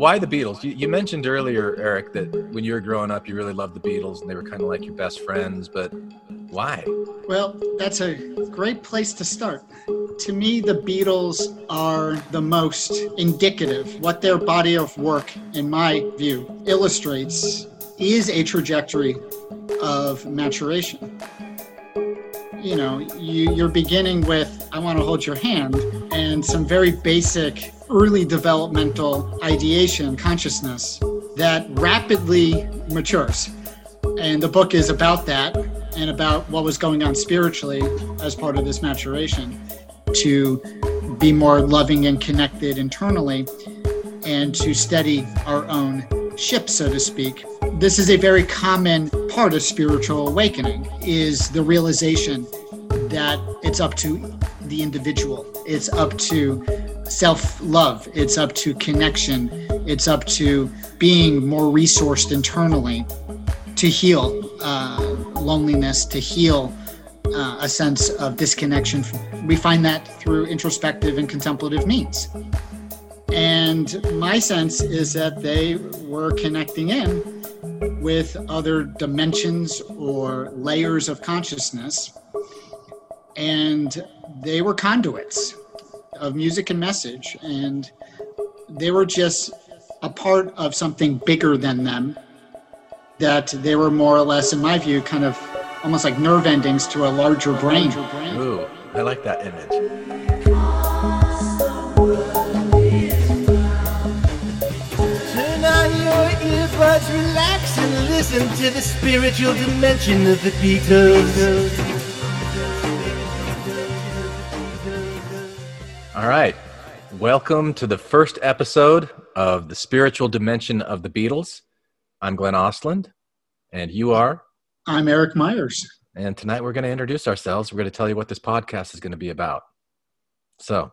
why the Beatles? You, you mentioned earlier, Eric, that when you were growing up, you really loved the Beatles and they were kind of like your best friends. But why? Well, that's a great place to start. To me, the Beatles are the most indicative. What their body of work, in my view, illustrates is a trajectory of maturation. You know, you, you're beginning with, I want to hold your hand, and some very basic early developmental ideation, consciousness that rapidly matures. And the book is about that and about what was going on spiritually as part of this maturation to be more loving and connected internally and to steady our own ship so to speak this is a very common part of spiritual awakening is the realization that it's up to the individual it's up to self love, it's up to connection, it's up to being more resourced internally to heal uh, loneliness, to heal uh, a sense of disconnection. We find that through introspective and contemplative means. And my sense is that they were connecting in with other dimensions or layers of consciousness, and they were conduits of music and message, and they were just a part of something bigger than them. That they were more or less, in my view, kind of almost like nerve endings to a larger brain. Ooh, I like that image. Turn on your earbuds, relax, and listen to the spiritual dimension of the Beatles. All right. Welcome to the first episode of the spiritual dimension of the Beatles. I'm Glenn Ostlund, and you are? I'm Eric Meyers. And tonight we're going to introduce ourselves. We're going to tell you what this podcast is going to be about. So,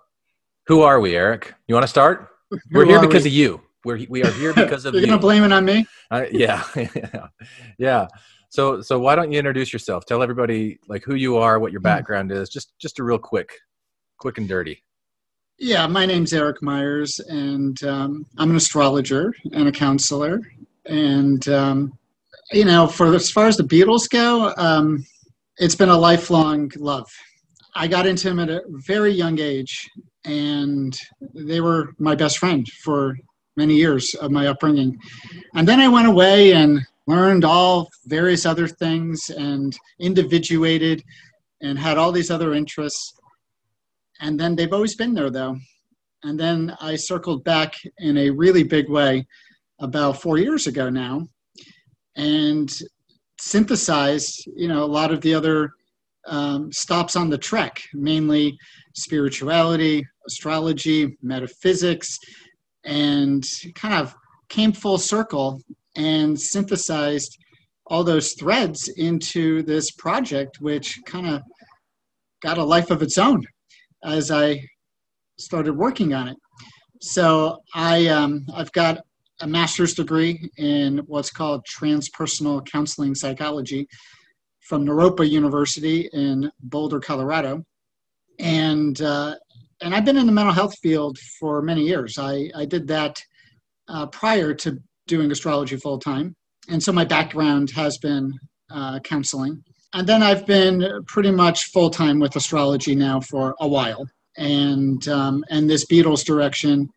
who are we, Eric? You want to start? Who we're here because we? of you. We're, we are here because of You're you. going to blame it on me? Uh, yeah, yeah. So, so why don't you introduce yourself? Tell everybody like who you are, what your Hmm. background is. Just, just a real quick, quick and dirty. Yeah, my name's Eric Meyers, and um, I'm an astrologer and a counselor. And, um, you know, for as far as the Beatles go, um, it's been a lifelong love. I got into them at a very young age, and they were my best friend for many years of my upbringing. And then I went away and learned all various other things and individuated and had all these other interests and then they've always been there though. And then i circled back in a really big way about four years ago now and synthesized you know a lot of the other um, stops on the trek mainly spirituality astrology metaphysics and kind of came full circle and synthesized all those threads into this project which kind of got a life of its own as I started working on it. So I um, I've got a master's degree in what's called transpersonal counseling psychology from Naropa University in Boulder, Colorado, and uh, and I've been in the mental health field for many years. I I did that uh, prior to doing astrology full time, and so my background has been uh, counseling and then I've been pretty much full time with astrology now for a while, and um, and this Beatles direction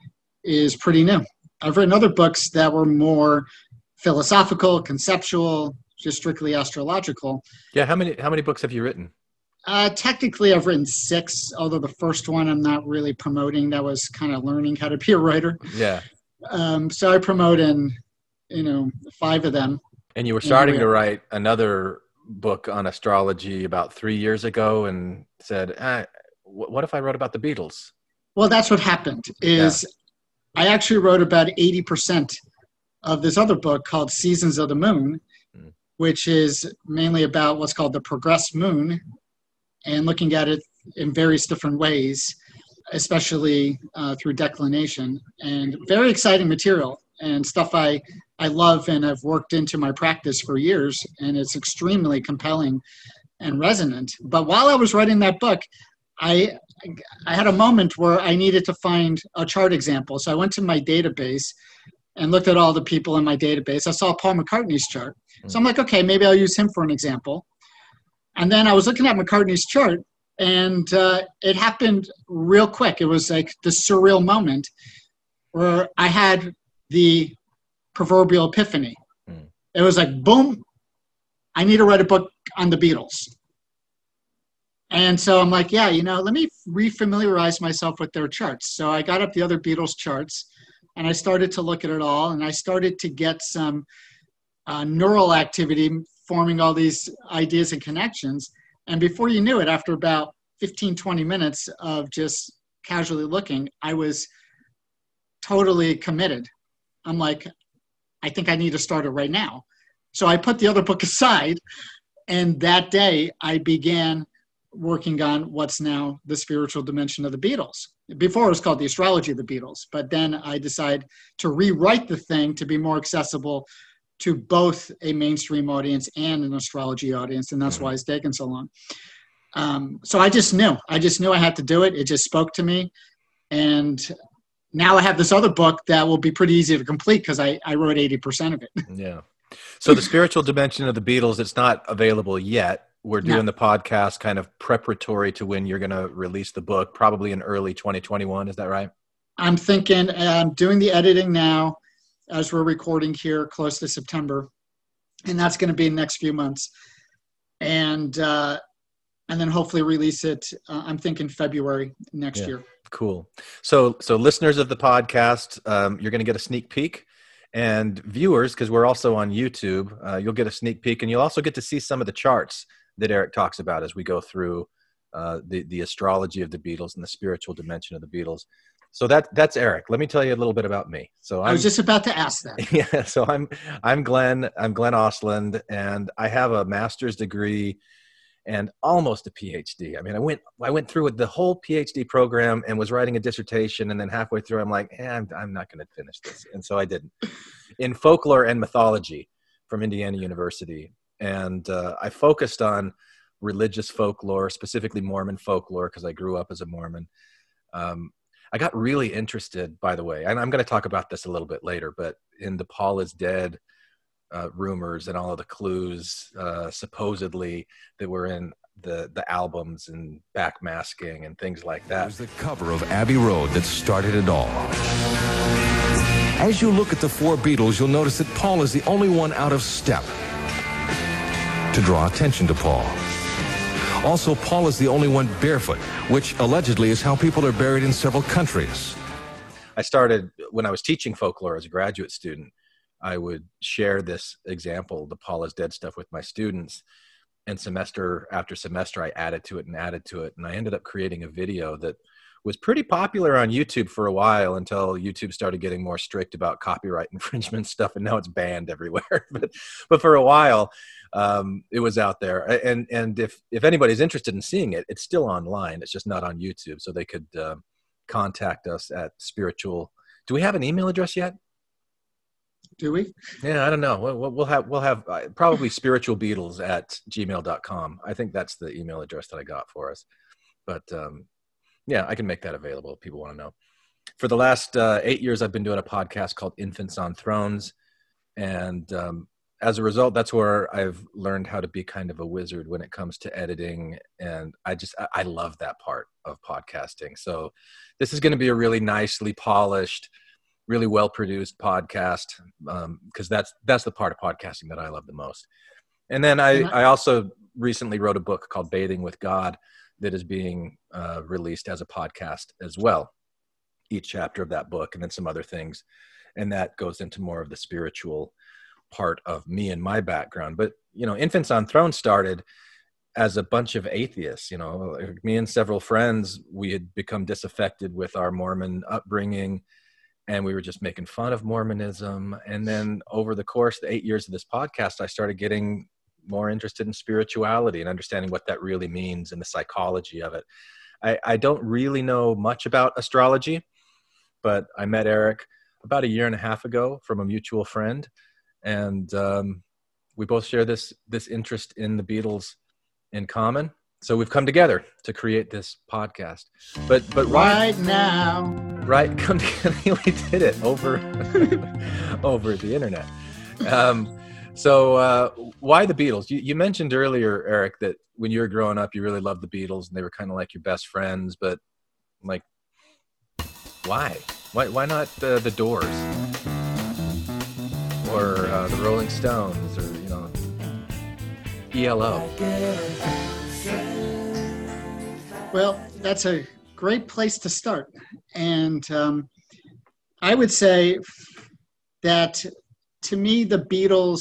is pretty new. I've written other books that were more philosophical, conceptual, just strictly astrological. Yeah. How many, how many books have you written? Uh, technically, I've written six, although the first one I'm not really promoting. That was kind of learning how to be a writer. Yeah. Um, so I promote in, you know, five of them. And you were starting to write another book on astrology about three years ago and said, ah, what if I wrote about the Beatles? Well, that's what happened. Is I actually wrote about eighty percent of this other book called Seasons of the Moon, Hmm. which is mainly about what's called the progressed moon, and looking at it in various different ways, especially uh, through declination, and very exciting material and stuff I I love and have worked into my practice for years, and it's extremely compelling and resonant. But while I was writing that book, I I had a moment where I needed to find a chart example. So I went to my database and looked at all the people in my database. I saw Paul McCartney's chart. So I'm like, okay, maybe I'll use him for an example. And then I was looking at McCartney's chart, and uh, it happened real quick. It was like the surreal moment where I had the proverbial epiphany. Hmm. It was like, boom, I need to write a book on the Beatles. And so I'm like, yeah, you know, let me refamiliarize myself with their charts. So I got up the other Beatles charts and I started to look at it all and I started to get some uh, neural activity forming all these ideas and connections. And before you knew it, after about 15, 20 minutes of just casually looking, I was totally committed. I'm like, I think I need to start it right now. So I put the other book aside, and that day I began working on what's now the spiritual dimension of the Beatles. Before it was called the astrology of the Beatles, but then I decided to rewrite the thing to be more accessible to both a mainstream audience and an astrology audience, and that's Mhm. why it's taken so long. Um, so I just knew, I just knew I had to do it. It just spoke to me, and now I have this other book that will be pretty easy to complete because I, I wrote eighty percent of it. Yeah. So the spiritual dimension of the Beatles, it's not available yet. We're No. doing the podcast kind of preparatory to when you're going to release the book, probably in early 2021. Is that right? I'm thinking I'm doing the editing now as we're recording here close to September, and that's going to be in the next few months, and uh, and then hopefully release it. Uh, I'm thinking February next Yeah. year. Cool. So, so listeners of the podcast, um, you're going to get a sneak peek, and viewers, because we're also on YouTube, uh, you'll get a sneak peek, and you'll also get to see some of the charts that Eric talks about as we go through uh, the the astrology of the Beatles and the spiritual dimension of the Beatles. So that that's Eric. Let me tell you a little bit about me. So I I'm was just about to ask that. yeah so i'm i'm glenn i'm glenn ostlund and i have a master's degree and almost a phd i mean i went i went through with the whole phd program and was writing a dissertation and then halfway through i'm like eh, i'm, I'm not going to finish this and so i didn't. In folklore and mythology from indiana university and uh, i focused on religious folklore specifically mormon folklore because i grew up as a mormon. Um, I got really interested, by the way, and I'm going to talk about this a little bit later, but in the Paul is dead uh, rumors and all of the clues, uh, supposedly that were in the the albums and backmasking and things like that. It was the cover of Abbey Road that started it all. As you look at the four Beatles, you'll notice that Paul is the only one out of step to draw attention to Paul. Also, Paul is the only one barefoot, which allegedly is how people are buried in several countries. I started when I was teaching folklore as a graduate student. I would share this example, the Paul is dead stuff, with my students. And semester after semester, I added to it and added to it. And I ended up creating a video that was pretty popular on YouTube for a while until YouTube started getting more strict about copyright infringement stuff. And now it's banned everywhere. but, but for a while, um, it was out there. And, and if, if anybody's interested in seeing it, it's still online. It's just not on YouTube. So they could uh, contact us at spiritual. Do we have an email address yet? Do we? Yeah, I don't know. We'll, we'll- have we'll have uh, probably spiritual beatles at gmail.com. I think that's the email address that I got for us. But um, yeah, I can make that available if people want to know. For the last uh, eight years, I've been doing a podcast called Infants on Thrones, and um, as a result, that's where I've learned how to be kind of a wizard when it comes to editing. And I just I, I love that part of podcasting. So this is going to be a really nicely polished really well produced podcast because that's that's the part of podcasting that I love the most. And then I, I- I also recently wrote a book called Bathing with God that is being uh, released as a podcast as well. Each chapter of that book, and then some other things, and that goes into more of the spiritual part of me and my background. But you know, Infants on Throne started as a bunch of atheists. You know, me and several friends, we had become disaffected with our Mormon upbringing and we were just making fun of Mormonism. And then over the course of the eight years of this podcast, I started getting more interested in spirituality and understanding what that really means and the psychology of it. I, I don't really know much about astrology, but I met Eric about a year and a half ago from a mutual friend, and um, we both share this this interest in the Beatles in common. So we've come together to create this podcast. But but Right now. right come together. We did it over over the internet. Um, so uh, why the beatles? You, you mentioned earlier eric that when you were growing up you really loved the beatles and they were kind of like your best friends but like why? Why, why not uh, the doors? Or uh, the rolling stones or you know elo Well, that's a great place to start. And um, I would say that to me, the Beatles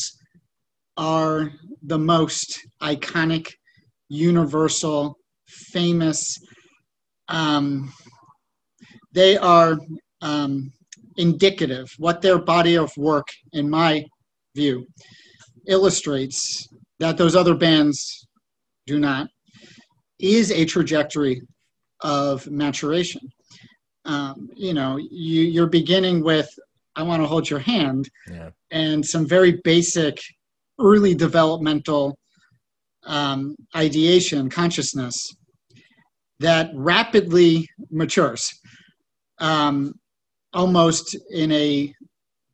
are the most iconic, universal, famous. Um, they are um, indicative. What their body of work, in my view, illustrates that those other bands do not is a trajectory of maturation. Um, you know, you, you're beginning with, I want to hold your hand, yeah and some very basic early developmental um, ideation, consciousness that rapidly matures, um, almost in a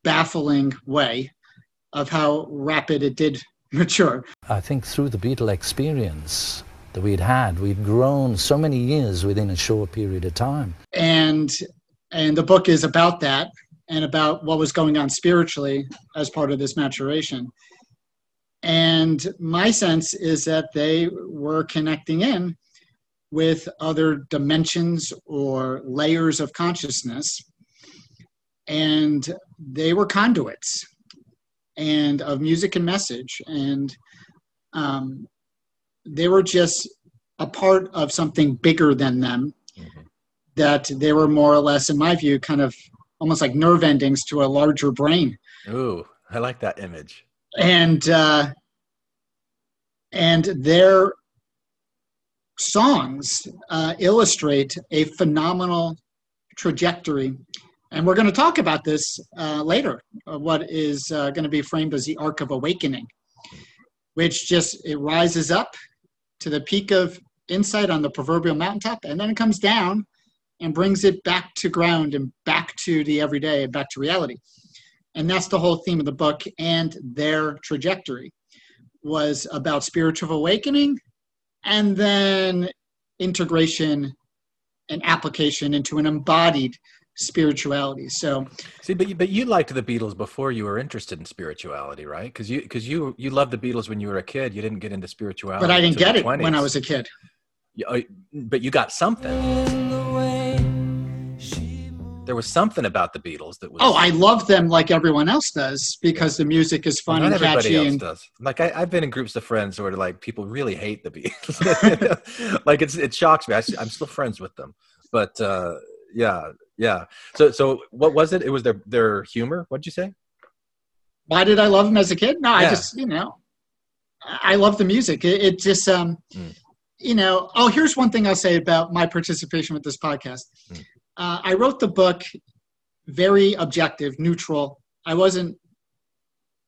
baffling way of how rapid it did mature. I think through the Beatle experience that we'd had, we'd grown so many years within a short period of time. and and the book is about that and about what was going on spiritually as part of this maturation. And my sense is that they were connecting in with other dimensions or layers of consciousness. And they were conduits and of music and message. And um, they were just a part of something bigger than them that they were more or less, in my view, kind of almost like nerve endings to a larger brain. ooh i like that image And uh, and their songs uh, illustrate a phenomenal trajectory. And we're going to talk about this uh, later, uh, what is uh, going to be framed as the arc of awakening, which just it rises up to the peak of insight on the proverbial mountaintop, and then it comes down and brings it back to ground and back to the everyday and back to reality. And that's the whole theme of the book and their trajectory was about spiritual awakening and then integration and application into an embodied spirituality. So See, but you, but you liked the Beatles before you were interested in spirituality, right? Because you because you you loved the Beatles when you were a kid. You didn't get into spirituality, but I didn't get it when I was a kid. You- uh, but you got something. There was something about the Beatles that was. Oh, I love them like everyone else does because the music is Well, fun not and everybody catchy else and does. Like I, I've been in groups of friends where like people really hate the Beatles. like it's it shocks me. I, am still friends with them, but uh, yeah, yeah. So so what was it? It was their their humor. What'd you say? why did I love them as a kid? No, I just, you know, I love the music. It, it just, um, Mm. you know, oh, here's one thing I'll say about my participation with this podcast. Mm. Uh, I wrote the book very objective, neutral. I wasn't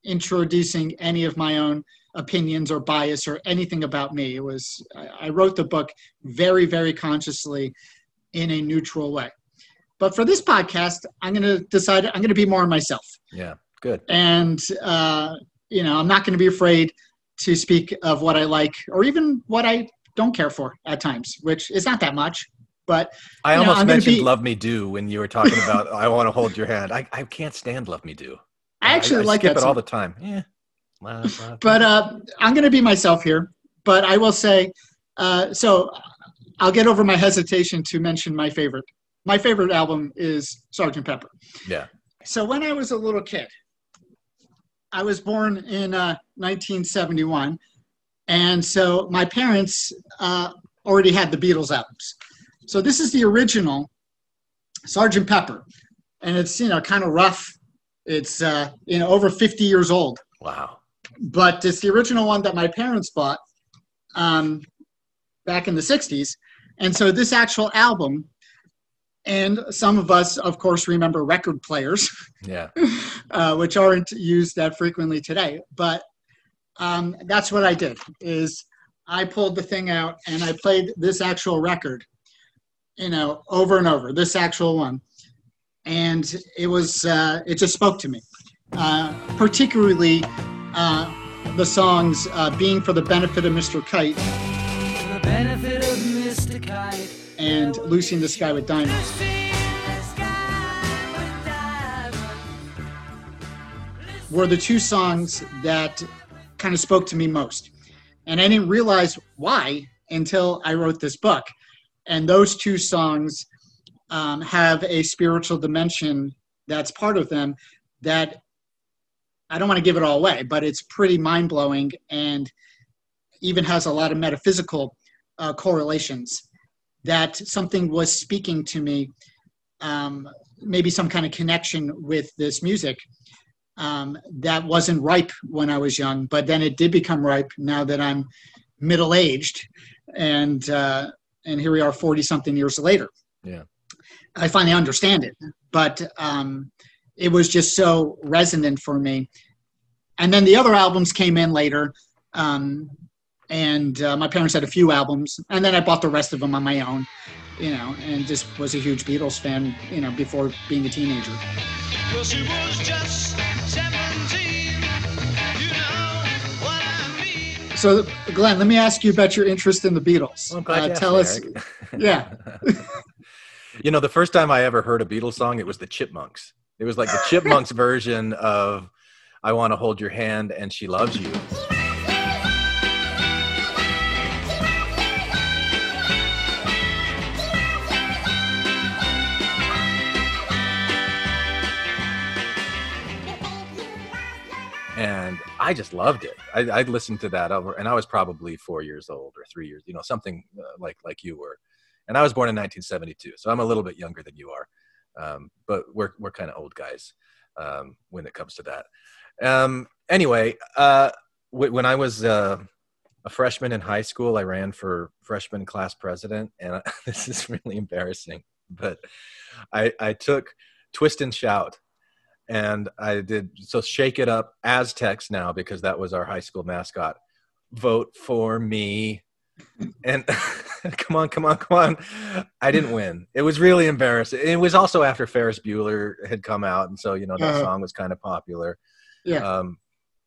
introducing any of my own opinions or bias or anything about me. It was, I wrote the book very, very consciously in a neutral way. But for this podcast, I'm going to decide, I'm going to be more myself Yeah, good. and uh, you know i'm not going to be afraid to speak of what i like or even what i don't care for at times which is not that much but I know, almost I'm mentioned be- "Love Me Do" when you were talking about "I Want to Hold Your Hand." I, I can't stand "Love Me Do." i actually I, like skip it all the time. Yeah. Love, love, but uh, i'm going to be myself here but i will say uh, so i'll get over my hesitation to mention my favorite my favorite album is sergeant pepper. Yeah. so when i was a little kid i was born in uh, 1971 and so my parents uh, already had the beatles albums. So this is the original sergeant pepper. And it's you know kind of rough. It's uh, you know over 50 years old. Wow. but it's the original one that my parents bought um, back in the 60s and so this actual album and some of us of course remember record players Yeah. uh, which aren't used that frequently today but um, that's what i did is I pulled the thing out and I played this actual record, you know, over and over, this actual one. And it was, uh, it just spoke to me, uh, particularly uh, the songs uh, Being for the Benefit of Mr. Kite For the benefit of Mr. Kite. And Lucy in the Sky with Diamonds. were the two songs that kind of spoke to me most. And I didn't realize why until I wrote this book. And those two songs um, have a spiritual dimension that's part of them that I don't want to give it all away, but it's pretty mind blowing and even has a lot of metaphysical uh, correlations. That something was speaking to me, um, maybe some kind of connection with this music um, that wasn't ripe when I was young, but then it did become ripe now that I'm middle aged, and uh, and here we are, forty something years later. Yeah. I finally understand it, but um, it was just so resonant for me. And then the other albums came in later, um, and uh, my parents had a few albums, and then I bought the rest of them on my own, you know, and just was a huge Beatles fan, you know, before being a teenager. Well, she was just 17. You know what I mean? So, Glenn, let me ask you about your interest in the Beatles. Well, Uh, tell us, Eric. yeah. you know, the first time I ever heard a Beatles song, it was the Chipmunks. It was like the Chipmunks version of "I Want to Hold Your Hand" and "She Loves You." I just loved it. I, I listened to that over, and I was probably four years old or three years, you know, something uh, like like you were. And I was born in 1972, so I'm a little bit younger than you are, um, but we're we're kind of old guys um, when it comes to that. Um, anyway, uh, w- when I was uh, a freshman in high school, I ran for freshman class president, and I, this is really embarrassing, but I, I took Twist and Shout and I did so shake it up Aztecs now because that was our high school mascot. Vote for me. And come on, come on, come on. I didn't win. It was really embarrassing. It was also after Ferris Bueller had come out, and so you know that Uh-huh. song was kind of popular. Yeah. Um,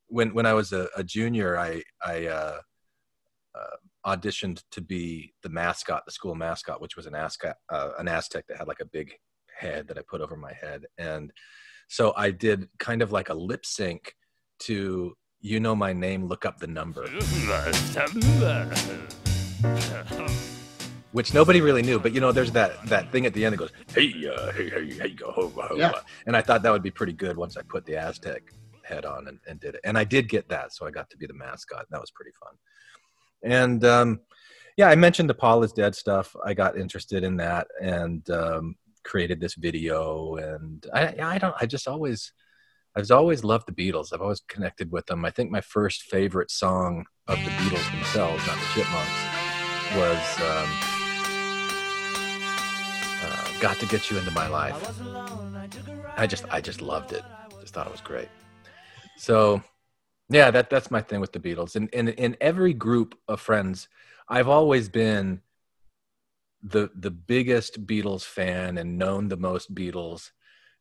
when when I was a, a junior, I I uh, uh, auditioned to be the mascot, the school mascot, which was an Aztec, uh, an Aztec that had like a big head that I put over my head, and so I did kind of like a lip sync to "You Know My Name, Look Up the Number," which nobody really knew. But you know, there's that that thing at the end that goes, "Hey, uh, hey, hey, hey, go ho, ho, Yeah. uh," and I thought that would be pretty good once I put the Aztec head on and, and did it. And I did get that, so I got to be the mascot. And that was pretty fun. And um, yeah, I mentioned the Paul is Dead stuff. I got interested in that and um, created this video. And I, I don't, I just always, I've always loved the Beatles. I've always connected with them. I think my first favorite song of the Beatles themselves, not the Chipmunks, was um, uh, "Got to Get You Into My Life." I just, I just loved it. Just thought it was great. So, yeah, that that's my thing with the Beatles. And in in every group of friends, I've always been the the biggest Beatles fan and known the most Beatles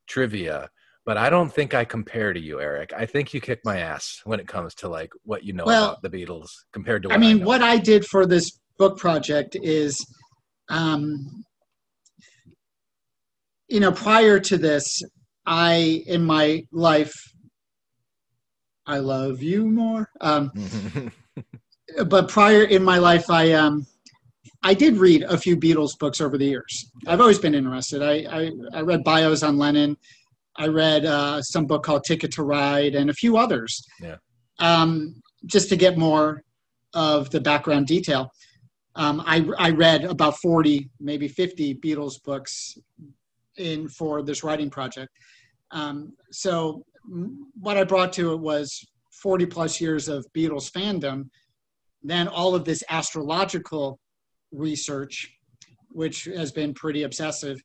trivia. But I don't think I compare to you, Eric. I think you kick my ass when it comes to like what you know Well, about the Beatles compared to. What I mean, know. what I did for this book project is, um, you know, prior to this, I, in my life, I love you more. Um, but prior in my life, I, um, I did read a few Beatles books over the years. I've always been interested. I, I, I read bios on Lennon. I read uh, some book called Ticket to Ride and a few others. Yeah. Um, just to get more of the background detail. Um, I, I read about 40, maybe 50 Beatles books in for this writing project. Um, so what I brought to it was 40 plus years of Beatles fandom, then all of this astrological research, which has been pretty obsessive,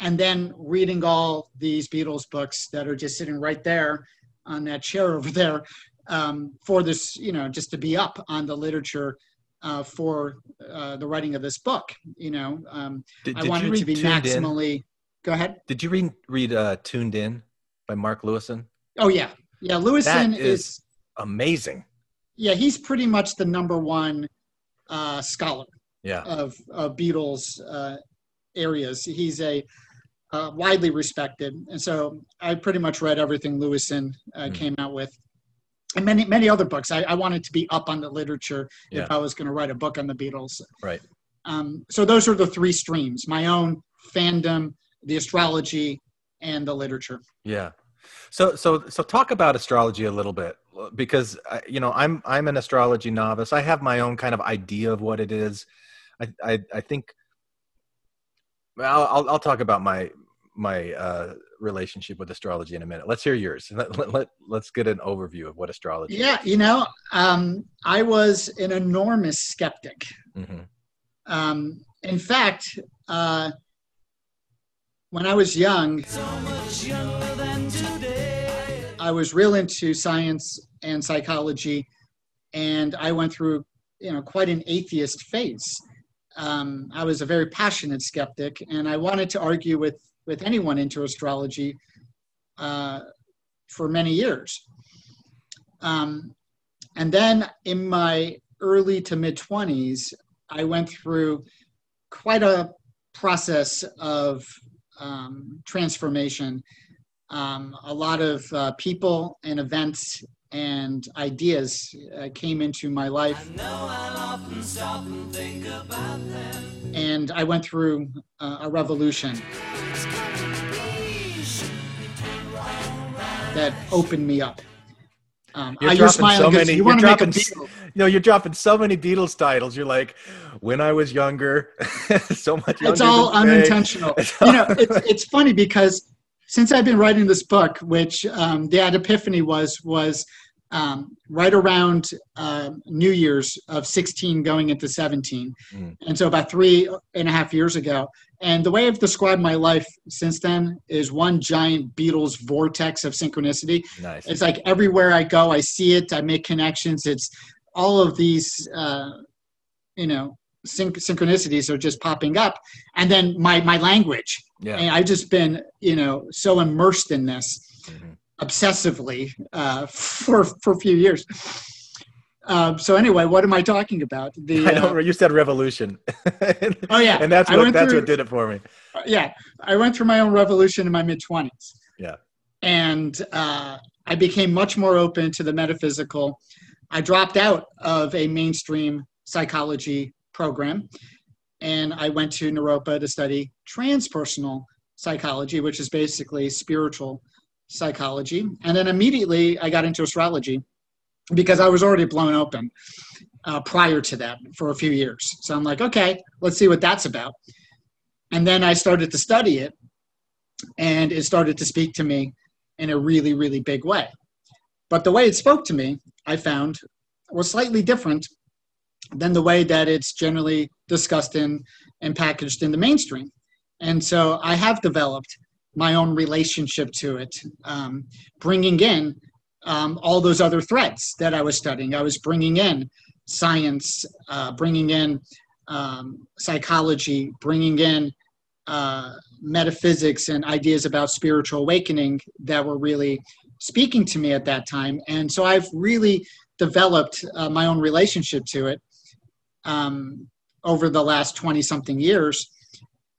and then reading all these Beatles books that are just sitting right there on that chair over there um, for this, you know, just to be up on the literature uh, for uh, the writing of this book. You know, um, Did, I did you wanted to be Tuned In? maximally. Go ahead. Did you read read uh, Tuned In by Mark Lewisohn? Oh yeah, yeah. Lewisohn That is, is amazing. yeah. He's pretty much the number one uh, scholar Yeah. of, of Beatles uh, areas. He's a uh, widely respected, and so I pretty much read everything Lewisohn uh, Mm. came out with, and many many other books. I, I wanted to be up on the literature Yeah. if I was going to write a book on the Beatles. Right. Um, so those are the three streams: my own fandom, the astrology, and the literature. Yeah. So so so talk about astrology a little bit because you know I'm I'm an astrology novice. I have my own kind of idea of what it is. I I, I think well, I'll I'll talk about my my uh, relationship with astrology in a minute. Let's hear yours. Let, let, let, let's get an overview of what astrology Yeah, you know, um, I was an enormous skeptic. is. hmm Um, in fact, uh, when I was young, I was real into science and psychology, and I went through, you know, quite an atheist phase. Um, I was a very passionate skeptic, and I wanted to argue with with anyone into astrology uh, for many years. Um, and then in my early to mid 20s, I went through quite a process of um, transformation. Um, a lot of uh, people and events and ideas uh, came into my life. And I went through uh, a revolution that opened me up. Um, You're are you dropping smiling so 'cause many. you You are want make dropping. You know, you're dropping so many Beatles titles. You're like, when I was younger, so much. it's all today. unintentional. It's you know, it's, it's funny because since I've been writing this book, which um, the ad epiphany was was um, right around um New Year's of 16 going into 17, Mm. and so about three and a half years ago. And the way I've described my life since then is one giant Beatles vortex of synchronicity. nice. It's like everywhere I go, I see it. I make connections. It's all of these, uh, you know, synch- synchronicities are just popping up, and then my my language. yeah. And I've just been, you know, so immersed in this. Obsessively uh, for for a few years. Um, so anyway, what am I talking about? The I uh, you said revolution. Oh, yeah. and that's what that's through- what did it for me. yeah, I went through my own revolution in my mid twenties. Yeah. and uh, I became much more open to the metaphysical. I dropped out of a mainstream psychology program, and I went to Naropa to study transpersonal psychology, which is basically spiritual psychology. And then immediately I got into astrology because I was already blown open uh, prior to that for a few years. So I'm like, okay, let's see what that's about. And then I started to study it, and it started to speak to me in a really, really big way. But the way it spoke to me, I found, was slightly different than the way that it's generally discussed in and packaged in the mainstream. And so I have developed my own relationship to it, um, bringing in um, all those other threads that I was studying. I was bringing in science, uh, bringing in um, psychology, bringing in uh, metaphysics and ideas about spiritual awakening that were really speaking to me at that time. And so I've really developed uh, my own relationship to it um, over the last 20 something years.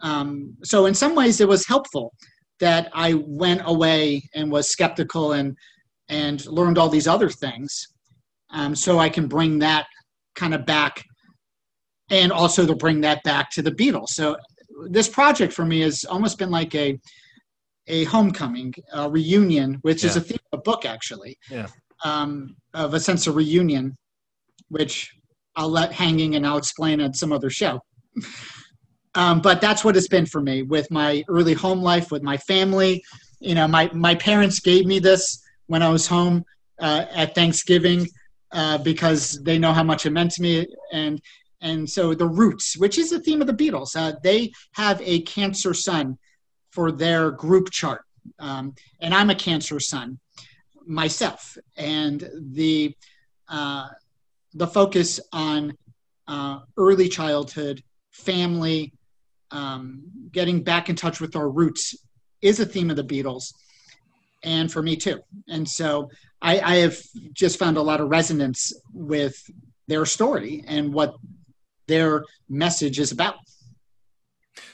Um, so in some ways, it was helpful that I went away and was skeptical and and learned all these other things, um, so I can bring that kind of back, and also to bring that back to the Beatles. So this project for me has almost been like a a homecoming, a reunion, which is a theme of a book actually, Yeah. um, of a sense of reunion, which I'll let hanging and I'll explain at some other show. Um, but that's what it's been for me with my early home life, with my family. You know, my my parents gave me this when I was home uh, at Thanksgiving uh, because they know how much it meant to me, and and so the roots, which is the theme of the Beatles, uh, they have a Cancer Sun for their group chart, um, and I'm a Cancer Sun myself, and the uh, the focus on uh, early childhood, family, um, getting back in touch with our roots is a theme of the Beatles, and for me too. And so I, I have just found a lot of resonance with their story and what their message is about.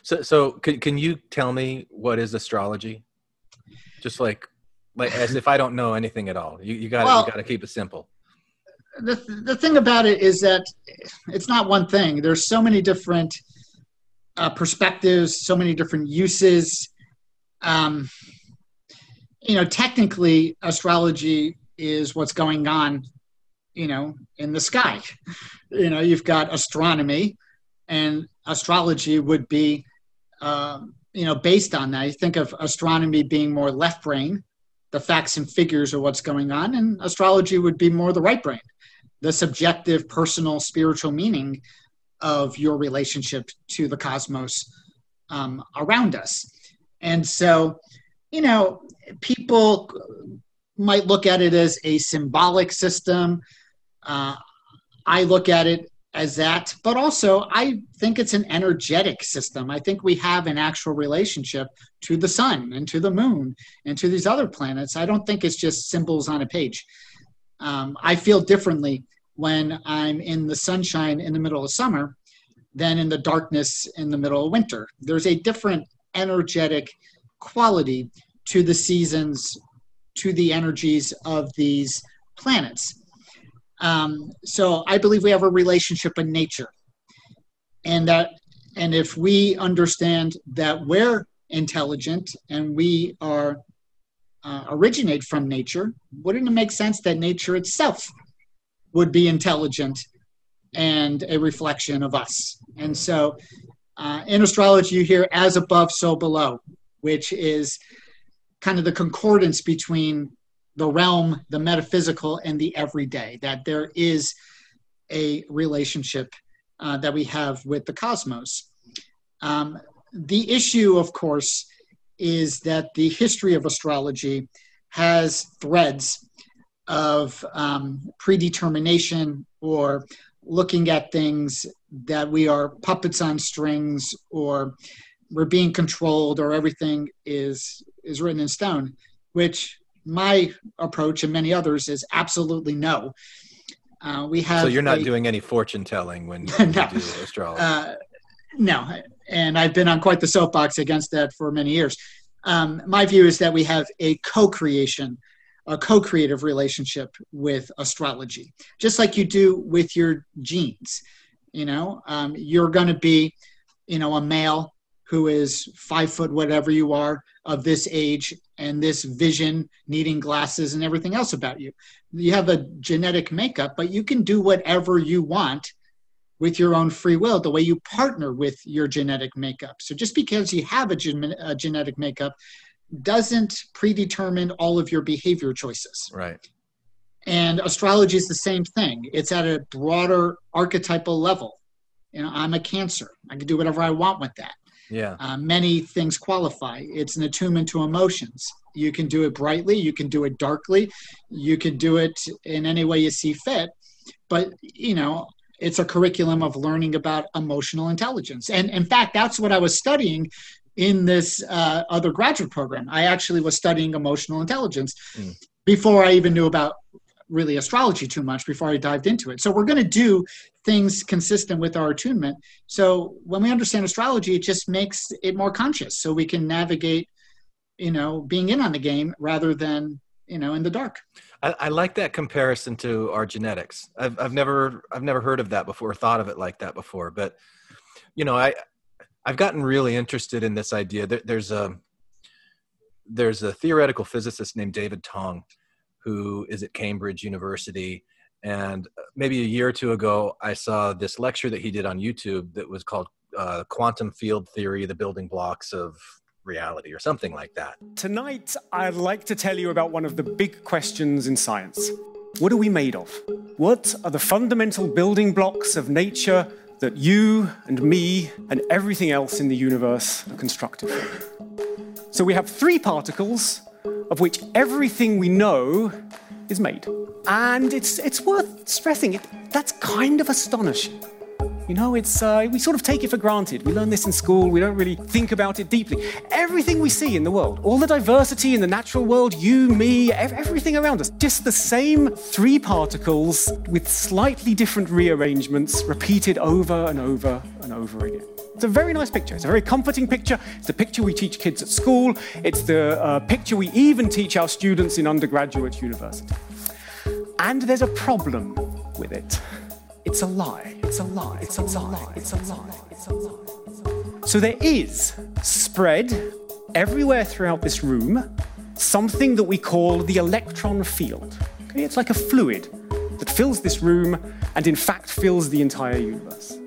So, so can, can you tell me what is astrology? Just like, like as if I don't know anything at all. You, you got Well- you got to keep it simple. the, the thing about it is that it's not one thing. There's so many different uh, perspectives, so many different uses. Um, you know, technically, astrology is what's going on, you know, in the sky. You know, you've got astronomy, and astrology would be, um, you know, based on that. You think of astronomy being more left brain, the facts and figures are what's going on, and astrology would be more the right brain the subjective, personal, spiritual meaning of your relationship to the cosmos um, around us. And so, you know, people might look at it as a symbolic system. Uh, I look at it as that, but also I think it's an energetic system. I think we have an actual relationship to the sun and to the moon and to these other planets. I don't think it's just symbols on a page. Um, I feel differently when I'm in the sunshine in the middle of summer than in the darkness in the middle of winter. There's a different energetic quality to the seasons, to the energies of these planets. Um, so I believe we have a relationship in nature, and that, and if we understand that we're intelligent and we are uh, originate from nature, wouldn't it make sense that nature itself would be intelligent and a reflection of us? And so uh, in astrology, you hear as above, so below, which is kind of the concordance between the realm, the metaphysical, and the everyday, that there is a relationship uh, that we have with the cosmos. Um, the issue, of course, is that the history of astrology has threads of um, predetermination or looking at things that we are puppets on strings or we're being controlled or everything is is written in stone which my approach and many others is absolutely no uh, we have So you're not a- doing any fortune telling when you No. do astrology. uh, no, and I've been on quite the soapbox against that for many years. Um, my view is that we have a co-creation, a co-creative relationship with astrology, just like you do with your genes. You know, um, you're going to be, you know, a male who is five foot whatever you are of this age and this vision, needing glasses and everything else about you. You have a genetic makeup, but you can do whatever you want with your own free will, the way you partner with your genetic makeup. So just because you have a, gen- a genetic makeup doesn't predetermine all of your behavior choices. right. And astrology is the same thing. It's at a broader archetypal level. You know, I'm a Cancer. I can do whatever I want with that. Yeah. Uh, many things qualify. It's an attunement to emotions. You can do it brightly, you can do it darkly, you can do it in any way you see fit. But, you know, it's a curriculum of learning about emotional intelligence. And in fact, that's what I was studying in this uh, other graduate program. I actually was studying emotional intelligence Mm. before I even knew about really astrology too much before I dived into it. So we're going to do things consistent with our attunement. So when we understand astrology, it just makes it more conscious so we can navigate, you know, being in on the game rather than, you know, in the dark. I, I like that comparison to our genetics. I've I've never I've never heard of that before, thought of it like that before. But you know, I I've gotten really interested in this idea. There, there's a there's a theoretical physicist named David Tong, who is at Cambridge University. And maybe a year or two ago, I saw this lecture that he did on YouTube that was called uh, "Quantum Field Theory: The Building Blocks of Reality" or something like that. Tonight, I'd like to tell you about one of the big questions in science. What are we made of? What are the fundamental building blocks of nature that you and me and everything else in the universe are constructed from? So we have three particles, of which everything we know is made. And it's, it's worth stressing it. That's kind of astonishing. You know, it's uh, we sort of take it for granted. We learn this in school. We don't really think about it deeply. Everything we see in the world, all the diversity in the natural world, you, me, ev- everything around us, just the same three particles with slightly different rearrangements, repeated over and over and over again. It's a very nice picture. It's a very comforting picture. It's the picture we teach kids at school. It's the uh, picture we even teach our students in undergraduate university. And there's a problem with it. It's a lie. It's a lie. It's a lie. It's a lie. It's a lie. So there is spread everywhere throughout this room something that we call the electron field. Okay, it's like a fluid that fills this room and in fact fills the entire universe.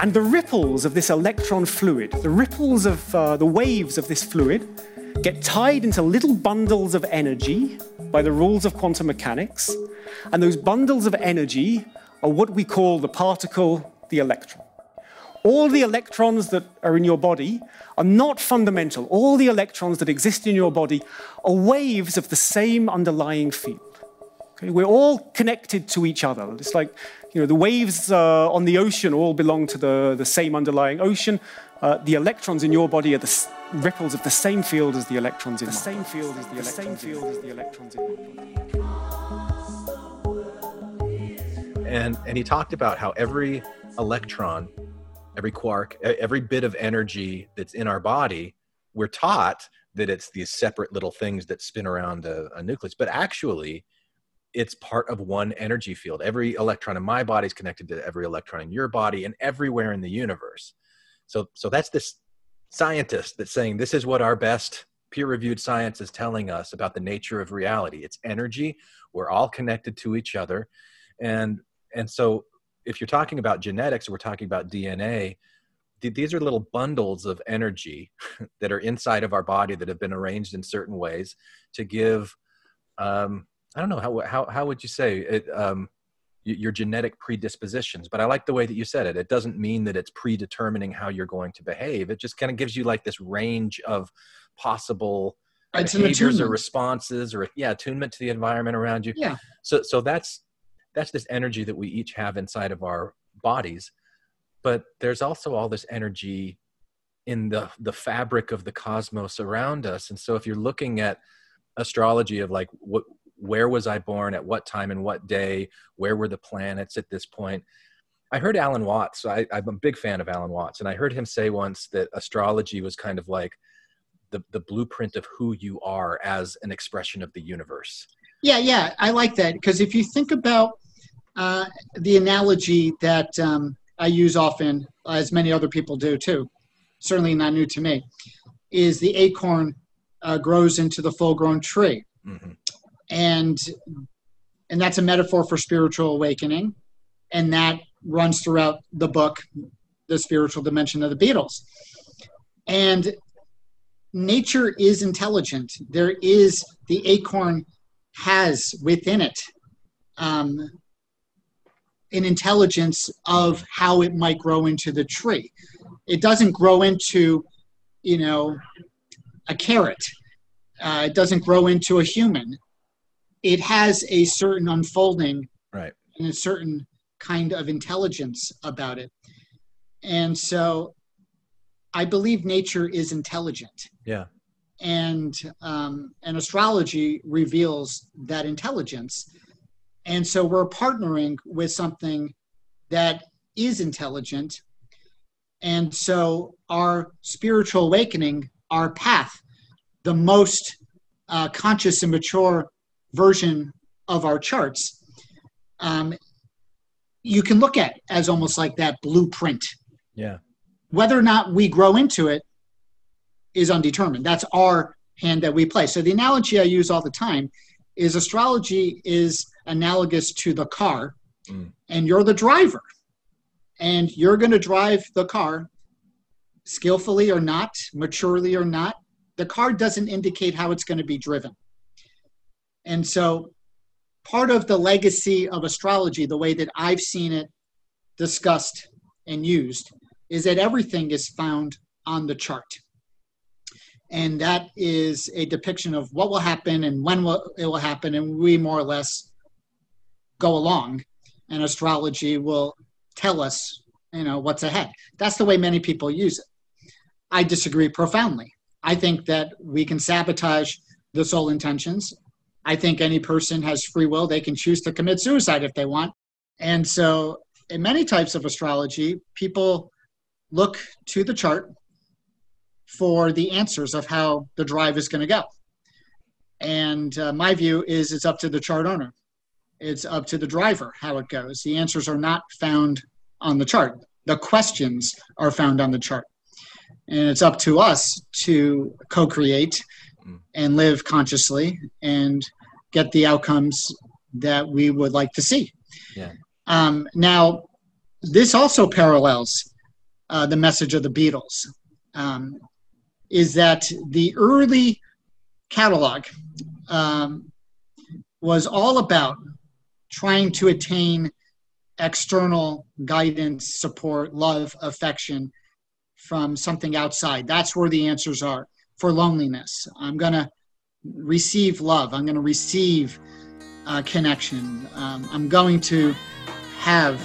And the ripples of this electron fluid, the ripples of uh, the waves of this fluid, get tied into little bundles of energy by the rules of quantum mechanics. And those bundles of energy are what we call the particle, the electron. All the electrons that are in your body are not fundamental. All the electrons that exist in your body are waves of the same underlying field. Okay, we're all connected to each other. It's like you know, the waves uh, on the ocean all belong to the, the same underlying ocean. Uh, the electrons in your body are the ripples of the same field as the electrons in the same field as the, same field as the electrons in my body. And and he talked about how every electron every quark every bit of energy that's in our body we're taught that it's these separate little things that spin around a, a nucleus but actually it's part of one energy field. Every electron in my body is connected to every electron in your body and everywhere in the universe. So so that's this scientist that's saying this is what our best peer reviewed science is telling us about the nature of reality. It's energy. We're all connected to each other. And and so if you're talking about genetics we're talking about dna th- these are little bundles of energy that are inside of our body that have been arranged in certain ways to give um, i don't know how, how, how would you say it um, your genetic predispositions? But i like the way that you said it. It doesn't mean that it's predetermining how you're going to behave. It just kind of gives you like this range of possible It's behaviors or responses or yeah attunement to the environment around you. Yeah. so so that's that's this energy that we each have inside of our bodies but there's also all this energy in the the fabric of the cosmos around us. And so if you're looking at astrology of like what where was i born at what time and what day where were the planets at this point i heard alan watts. I, i'm a big fan of alan watts. And i heard him say once that astrology was kind of like the, the blueprint of who you are as an expression of the universe. Yeah, yeah, I like that. Because if you think about uh, the analogy that um, I use often, as many other people do too, certainly not new to me, is the acorn uh, grows into the full-grown tree, Mhm. and and that's a metaphor for spiritual awakening, and that runs throughout the book, the spiritual dimension of the Beatles, and nature is intelligent. There is the acorn has within it um, an intelligence of how it might grow into the tree. It doesn't grow into, you know, a carrot. Uh, it doesn't grow into a human. It has a certain unfolding right and a certain kind of intelligence about it. And so I believe nature is intelligent yeah and um, and astrology reveals that intelligence and so we're partnering with something that is intelligent and so our spiritual awakening our path the most uh, conscious and mature version of our charts um, you can look at as almost like that blueprint yeah whether or not we grow into it is undetermined. That's our hand that we play. So the analogy I use all the time is astrology is analogous to the car, Mm. and you're the driver, and you're going to drive the car skillfully or not, maturely or not. The car doesn't indicate how it's going to be driven. And so part of the legacy of astrology, the way that I've seen it discussed and used, is that everything is found on the chart. And that is a depiction of what will happen and when will, it will happen. And we more or less go along. And astrology will tell us you know what's ahead. That's the way many people use it. I disagree profoundly. I think that we can sabotage the soul intentions. I think any person has free will; they can choose to commit suicide if they want. And so, in many types of astrology, people look to the chart for the answers of how the drive is going to go. And uh, my view is it's up to the chart owner. It's up to the driver how it goes. The answers are not found on the chart. The questions are found on the chart. And it's up to us to co create and live consciously and get the outcomes that we would like to see. Yeah. Um, now, this also parallels uh, the message of the Beatles, um, is that the early catalog um, was all about trying to attain external guidance, support, love, affection from something outside. That's where the answers are for loneliness. I'm going to receive love. I'm going to receive uh, connection. Um, I'm going to have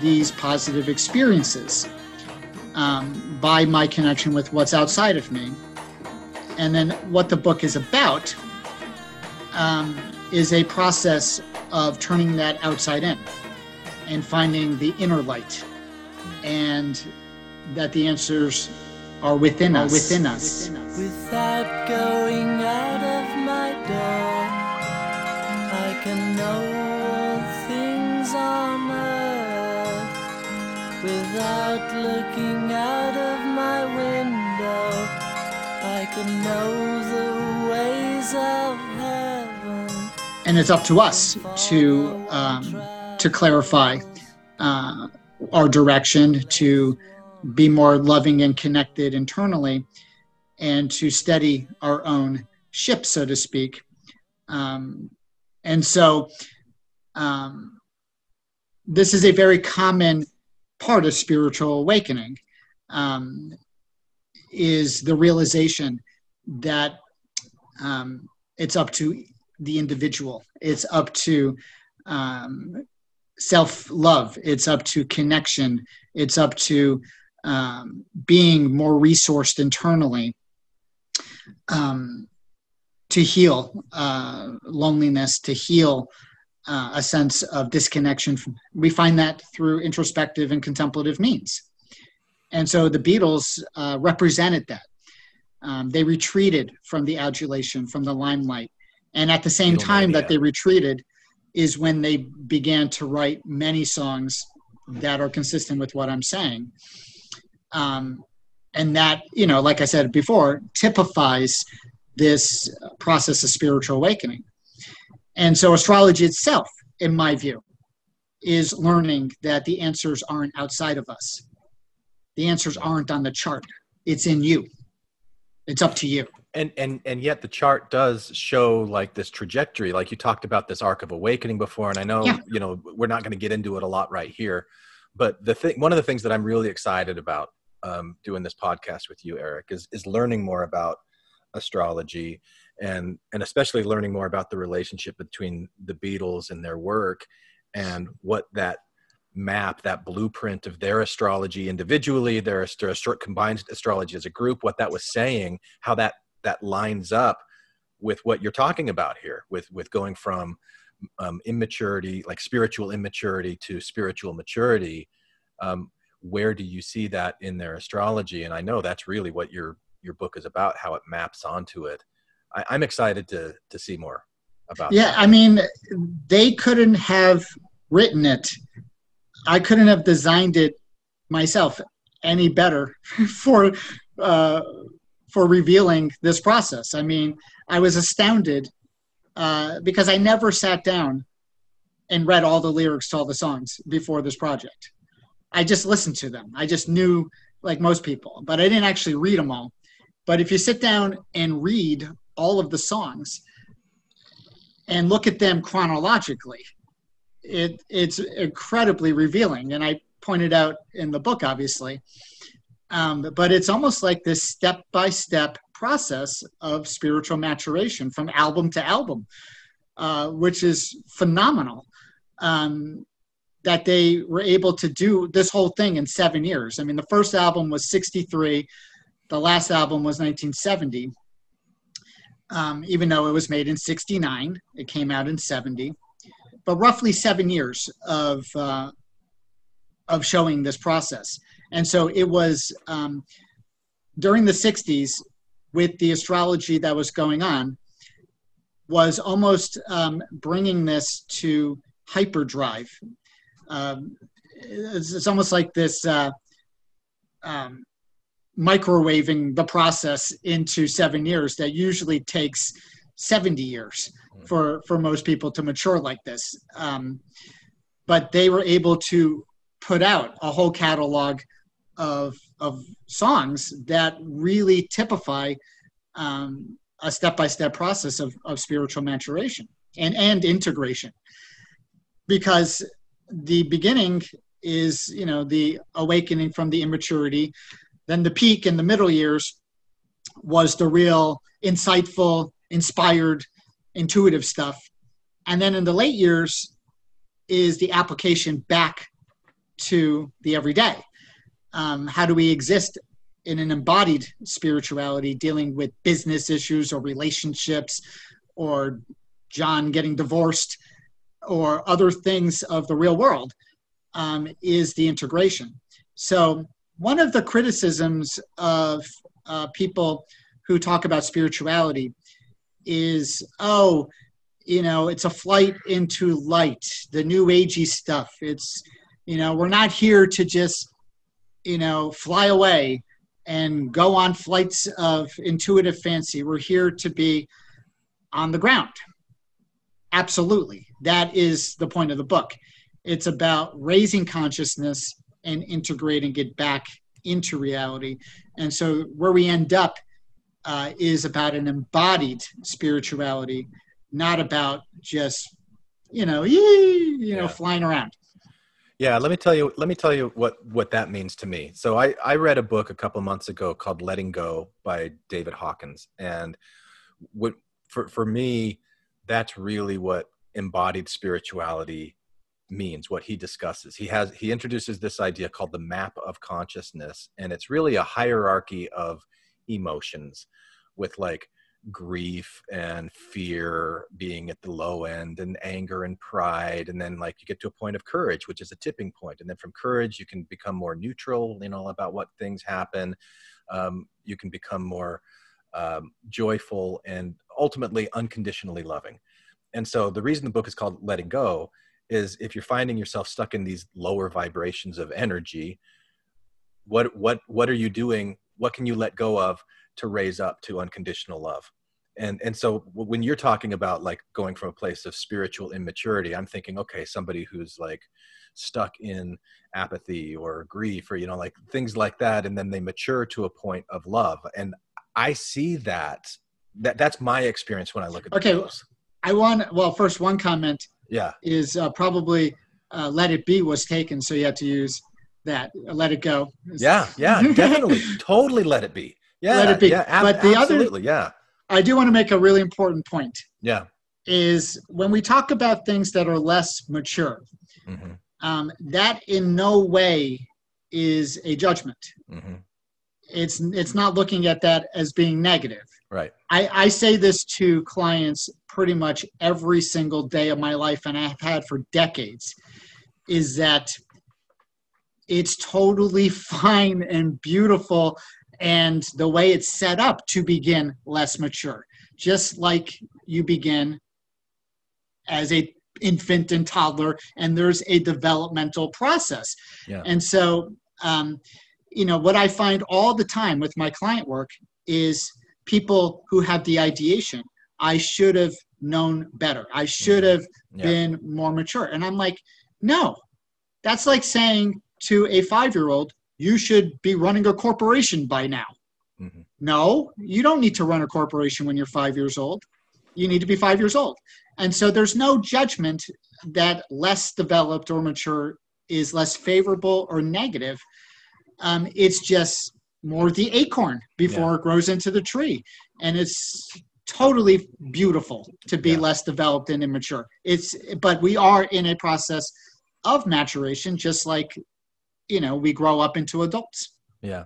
these positive experiences um, by my connection with what's outside of me. And then what the book is about um, is a process of turning that outside in and finding the inner light and that the answers are within us within us Without going out of my door, I can know all things on earth. Without looking out of my window, I can know the ways of heaven. And it's up to us to um, to clarify uh, our direction to be more loving and connected internally and to steady our own ship so to speak. Um, and so um, this is a very common part of spiritual awakening um, is the realization that um, it's up to the individual. It's up to um, self love it's up to connection. It's up to um, being more resourced internally um, to heal uh, loneliness to heal uh, a sense of disconnection. We find that through introspective and contemplative means. And so the beatles uh, represented that. Um, they retreated from the adulation from the limelight and at the same time that they retreated is when they began to write many songs that are consistent with what i'm saying. Um, and that you know like i said before typifies this process of spiritual awakening. And so astrology itself in my view is learning that the answers aren't outside of us. The answers aren't on the chart. It's in you. It's up to you and and and yet the chart does show like this trajectory like you talked about this arc of awakening before and i know Yeah. you know we're not going to get into it a lot right here but the thing one of the things that i'm really excited about um, doing this podcast with you eric is is learning more about astrology and and especially learning more about the relationship between the beatles and their work and what that map that blueprint of their astrology individually their astro- combined astrology as a group what that was saying how that that lines up with what you're talking about here with with going from um, immaturity like spiritual immaturity to spiritual maturity um, where do you see that in their astrology? And i know that's really what your your book is about how it maps onto it. I, i'm excited to to see more about yeah that. i mean they couldn't have written it. I couldn't have designed it myself any better for uh, for revealing this process. I mean i was astounded uh, because i never sat down and read all the lyrics to all the songs before this project. I just listened to them. I just knew like most people but i didn't actually read them all. But if you sit down and read all of the songs and look at them chronologically, it it's incredibly revealing. And I pointed out in the book, obviously, um, but it's almost like this step by step process of spiritual maturation from album to album, uh, which is phenomenal. Um, that they were able to do this whole thing in seven years. I mean, the first album was 63, the last album was 1970. Um, even though it was made in 69, it came out in 70. But roughly seven years of, uh, of showing this process. And so it was um, during the 60s with the astrology that was going on, was almost um, bringing this to hyperdrive. Um, it's, it's almost like this uh, um, microwaving the process into seven years that usually takes 70 years for, for most people to mature like this. Um, but they were able to put out a whole catalog of, of songs that really typify um, a step-by-step process of, of spiritual maturation and, and integration. Because the beginning is you know the awakening from the immaturity then the peak in the middle years was the real insightful inspired intuitive stuff. And then in the late years is the application back to the everyday um, how do we exist in an embodied spirituality dealing with business issues or relationships or john getting divorced or other things of the real world um, is the integration. So one of the criticisms of uh, people who talk about spirituality is oh you know it's a flight into light the new agey stuff. It's you know we're not here to just you know fly away and go on flights of intuitive fancy. We're here to be on the ground. Absolutely. That is the point of the book. It's about raising consciousness and integrating it back into reality. And so where we end up uh, is about an embodied spirituality not about just you know yee, you know Yeah. flying around Yeah, let me tell you. Let me tell you what what that means to me. So I I read a book a couple months ago called Letting Go by David Hawkins, and what for for me, that's really what embodied spirituality means. What he discusses. He has he introduces this idea called the map of consciousness, and it's really a hierarchy of emotions, with like grief and fear being at the low end and anger and pride and then like you get to a point of courage which is a tipping point and then from courage you can become more neutral you know about what things happen. Um, you can become more um, joyful and ultimately unconditionally loving. And so the reason the book is called letting go is if you're finding yourself stuck in these lower vibrations of energy what what what are you doing? What can you let go of to raise up to unconditional love. And and so when you're talking about like going from a place of spiritual immaturity i'm thinking okay somebody who's like stuck in apathy or grief or you know like things like that and then they mature to a point of love. And i see that that that's my experience when i look at Okay. i want well first one comment yeah. is uh, probably uh, let it be was taken so you had to use that let it go. Yeah yeah definitely. Totally let it be yeah Let it be. yeah ab- But the other- absolutely yeah. I do want to make a really important point. Yeah. Is when we talk about things that are less mature hmm um, that in no way is a judgment. Hmm it's it's not looking at that as being negative. Right. I, I say this to clients pretty much every single day of my life, and I've had for decades, is that it's totally fine and beautiful, and the way it's set up to begin less mature, just like you begin as a infant and toddler, and there's a developmental process. Yeah. And so, um, you know, what I find all the time with my client work is people who have the ideation i should have known better i should have Yeah. been more mature and i'm like no that's like saying to a five year old you should be running a corporation by now. Mhm. no you don't need to run a corporation when you're five years old. You need to be five years old. And so there's no judgment that less developed or mature is less favorable or negative. Um, it's just more the acorn before it grows into the tree. And it's totally beautiful to be Yeah. less developed and immature. It's but we are in a process of maturation, just like you know we grow up into adults. Yeah.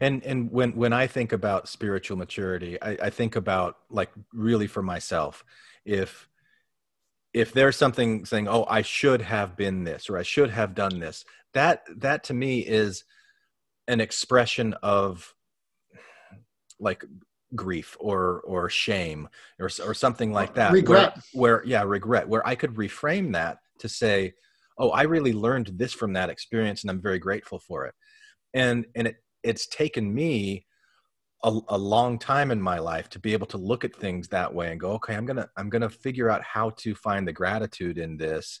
And and when when I think about spiritual maturity, I, I think about like really for myself, if if there's something saying, "Oh, I should have been this," or "I should have done this," that that to me is an expression of like grief or or shame or or something like that. Regret. Where, where yeah, regret. Where I could reframe that to say, "Oh, I really learned this from that experience, and I'm very grateful for it." And and it it's taken me a, a long time in my life to be able to look at things that way and go okay i'm gonna i'm gonna figure out how to find the gratitude in this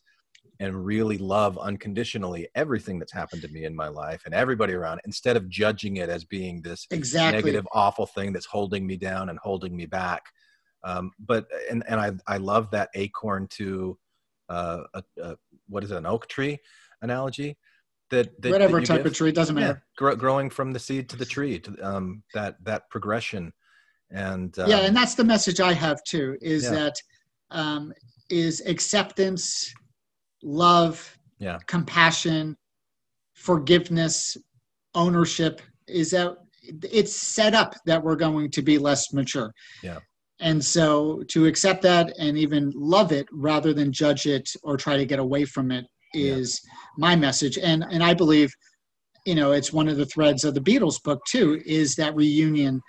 and really love unconditionally everything that's happened to me in my life and everybody around instead of judging it as being this Exactly. negative awful thing that's holding me down and holding me back um, but and and i i love that acorn to uh, a, a, what is it an oak tree analogy that, that Whatever that type give? of tree, doesn't yeah, matter. grow, growing from the seed to the tree to um, that that progression and um, yeah and that's the message i have too is Yeah. that um, is acceptance love Yeah. compassion forgiveness ownership is that it's set up that we're going to be less mature Yeah. And so to accept that and even love it rather than judge it or try to get away from it is Yeah. my message. And and i believe you know it's one of the threads of the beatles book too is that reunion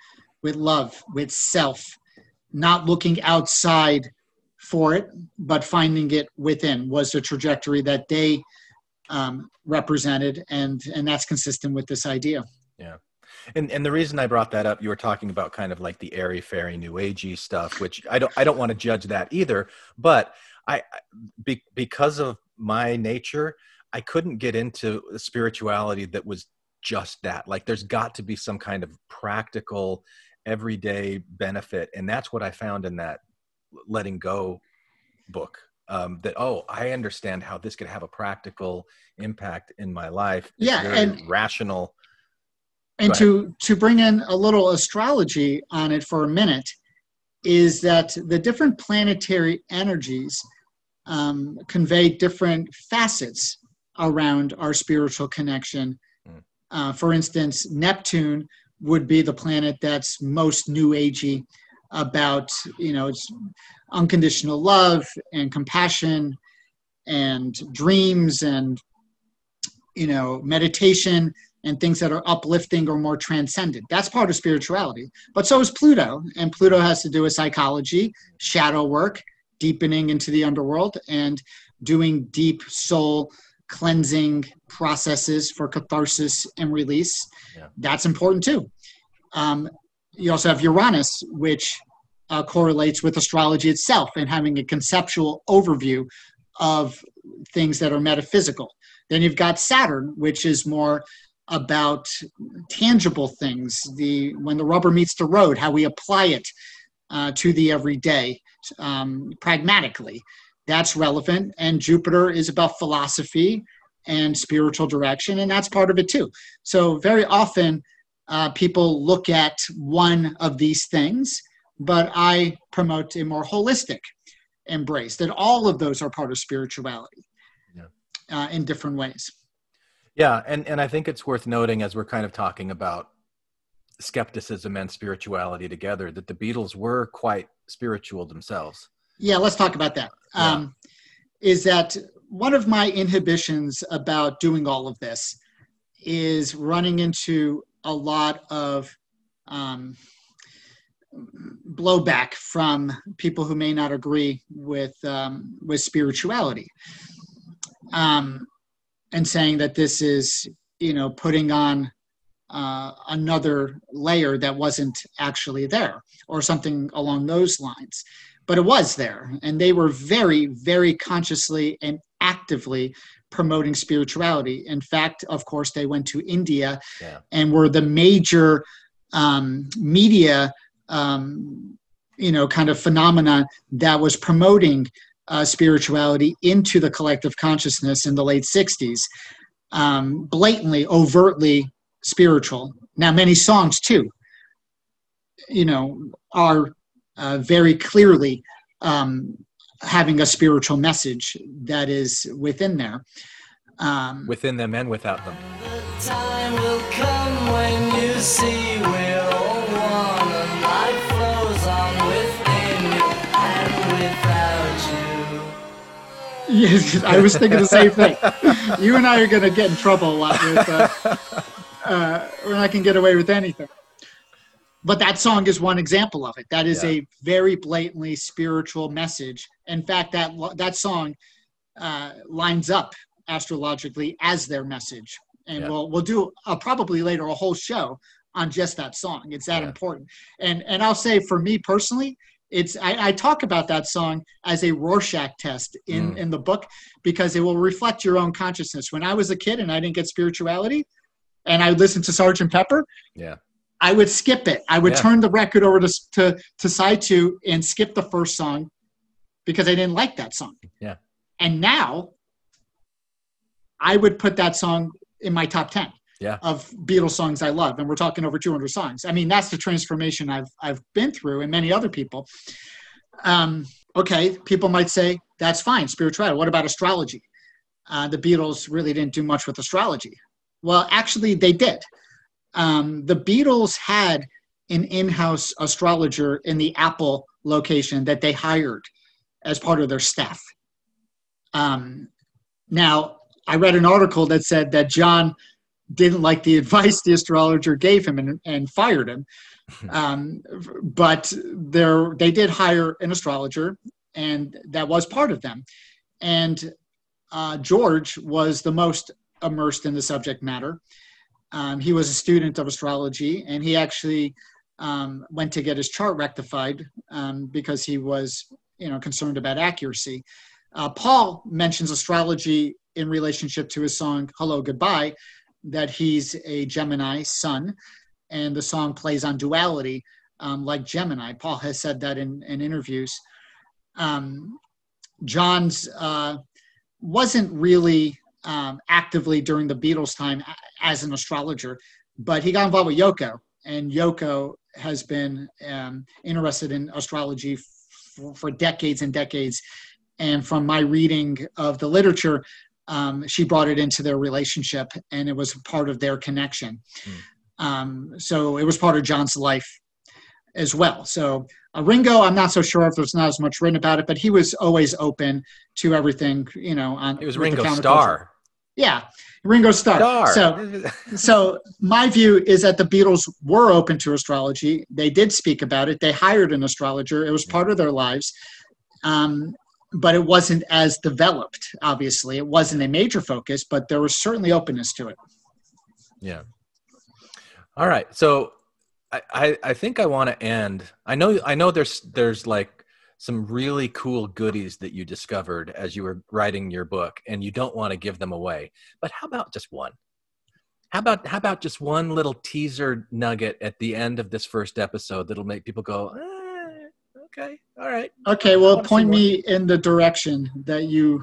with love with self not looking outside for it but finding it within was the trajectory that they um, represented. And and that's consistent with this idea and and the reason I brought that up, you were talking about kind of like the airy fairy new agey stuff, which I don't I don't want to judge that either. But I be, because of my nature, I couldn't get into spirituality that was just that. Like there's got to be some kind of practical, everyday benefit, and that's what I found in that letting go book. Um, that oh, I understand how this could have a practical impact in my life. It's Yeah, and- rational. And to to bring in a little astrology on it for a minute is that the different planetary energies um, convey different facets around our spiritual connection. Mm. uh, for instance neptune would be the planet that's most new agey about you know it's unconditional love and compassion and dreams and you know meditation and things that are uplifting or more transcendent. That's part of spirituality. But so is Pluto, and Pluto has to do with psychology, shadow work, deepening into the underworld, and doing deep soul cleansing processes for catharsis and release. Yeah. That's important too. Um, you also have Uranus, which uh, correlates with astrology itself and having a conceptual overview of things that are metaphysical. Then you've got Saturn, which is more about tangible things the when the rubber meets the road how we apply it uh, to the everyday um, pragmatically. That's relevant and jupiter is about philosophy and spiritual direction and that's part of it too. So very often uh, people look at one of these things but i promote a more holistic embrace that all of those are part of spirituality Yeah. uh, in different ways Yeah, and and I think it's worth noting as we're kind of talking about skepticism and spirituality together that the Beatles were quite spiritual themselves. Yeah, let's talk about that. Yeah. Um, is that one of my inhibitions about doing all of this is running into a lot of um, blowback from people who may not agree with um, with spirituality, um, and saying that this is you know putting on uh, another layer that wasn't actually there, or something along those lines but it was there and they were very very consciously and actively promoting spirituality in fact of course they went to india Yeah. and were the major um, media um, you know kind of phenomena that was promoting uh, spirituality into the collective consciousness in the late 60s um, blatantly overtly spiritual now many songs too you know are uh, very clearly um, having a spiritual message that is within there. Um, within them and without them. Time Yes, I was thinking the same thing. You and I are going to get in trouble a lot with. Uh, uh, we're not going to get away with anything. But that song is one example of it. That is Yeah. a very blatantly spiritual message. In fact, that that song uh, lines up astrologically as their message, and Yeah. we'll we'll do uh, probably later a whole show on just that song. It's that Yeah. important. And and I'll say for me personally, it's I, I talk about that song as a Rorschach test in Mm. in the book because it will reflect your own consciousness. When I was a kid and I didn't get spirituality, and I listened to Sergeant Pepper, Yeah. I would skip it. I would Yeah. turn the record over to, to to side two and skip the first song because I didn't like that song. Yeah. And now I would put that song in my top 10 Yeah. of Beatles songs I love. And we're talking over 200 songs. I mean, that's the transformation I've, I've been through and many other people. Um, okay, people might say that's fine, spirituality. What about astrology? Uh, the Beatles really didn't do much with astrology. Well, actually, they did. Um, the Beatles had an in house astrologer in the Apple location that they hired as part of their staff. Um, now, I read an article that said that John didn't like the advice the astrologer gave him and, and fired him. Um, but there, they did hire an astrologer, and that was part of them. And uh, George was the most immersed in the subject matter. Um, he was a student of astrology, and he actually um, went to get his chart rectified um, because he was, you know, concerned about accuracy. Uh, Paul mentions astrology in relationship to his song "Hello Goodbye," that he's a Gemini sun, and the song plays on duality, um, like Gemini. Paul has said that in, in interviews. Um, John's uh, wasn't really um, actively during the Beatles' time as an astrologer, but he got involved with Yoko, and Yoko has been um, interested in astrology for decades and decades. And from my reading of the literature, um, she brought it into their relationship, and it was part of their connection. Um, so it was part of John's life as well. So uh, Ringo, I'm not so sure if there's not as much written about it, but he was always open to everything. You know, on It was Ringo. Starr. Yeah, Ringo Starr. Starr. So so my view is that the Beatles were open to astrology. They did speak about it. They hired an astrologer. It was part of their lives. Um, but it wasn't as developed, obviously. It wasn't a major focus, but there was certainly openness to it. Yeah. All right. So I, I, I think I want to end. I know I know there's there's like some really cool goodies that you discovered as you were writing your book and you don't want to give them away. But how about just one? How about how about just one little teaser nugget at the end of this first episode that'll make people go, eh, okay, all right. Okay, well, point me in the direction that you.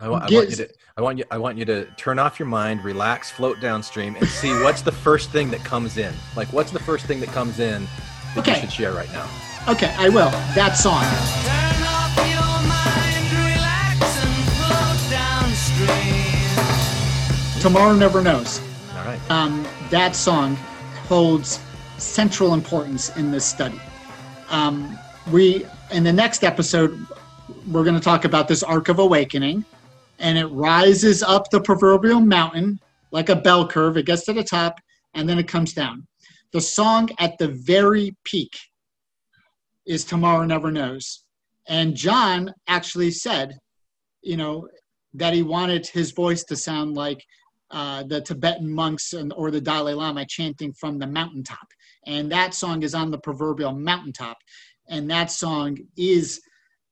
I want, I want you Get- to I want you I want you to turn off your mind, relax, float downstream, and see what's the first thing that comes in. Like what's the first thing that comes in that Okay. you should share right now? Okay, I will. That song. Turn off your mind, relax and float downstream. Tomorrow Never Knows. All right. um, that song holds central importance in this study. Um, we in the next episode, we're going to talk about this arc of awakening, and it rises up the proverbial mountain like a bell curve. It gets to the top, and then it comes down. The song at the very peak is "Tomorrow Never Knows," and John actually said, you know, that he wanted his voice to sound like uh, the Tibetan monks and, or the Dalai Lama chanting from the mountaintop. And that song is on the proverbial mountaintop. And that song is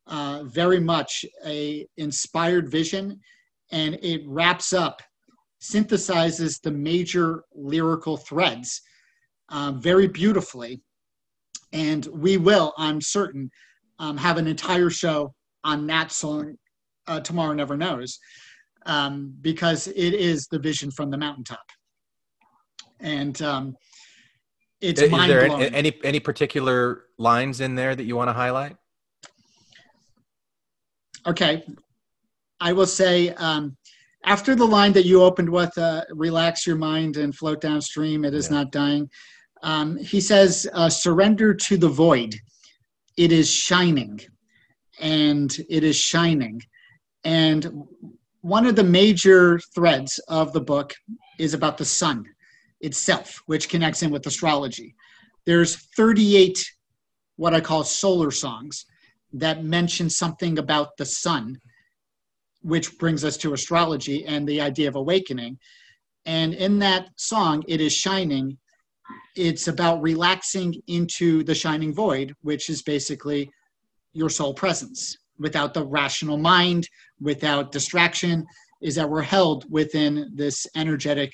uh, very much a inspired vision, and it wraps up, synthesizes the major lyrical threads uh, very beautifully. And we will, I'm certain, um, have an entire show on that song. Uh, Tomorrow Never Knows um, because it is the vision from the mountaintop, and um, it's Is mind there blowing. any, any any particular lines in there that you want to highlight? okay, I will say, um, after the line that you opened with, uh, relax your mind and float downstream, it is Yeah. not dying. Um, he says, uh, surrender to the void. It is shining. And it is shining. And one of the major threads of the book is about the sun itself, which connects in with astrology. There's 38 what I call solar songs that mention something about the sun, which brings us to astrology and the idea of awakening. And in that song, It is Shining, it's about relaxing into the shining void, which is basically your soul presence without the rational mind, without distraction, is that we're held within this energetic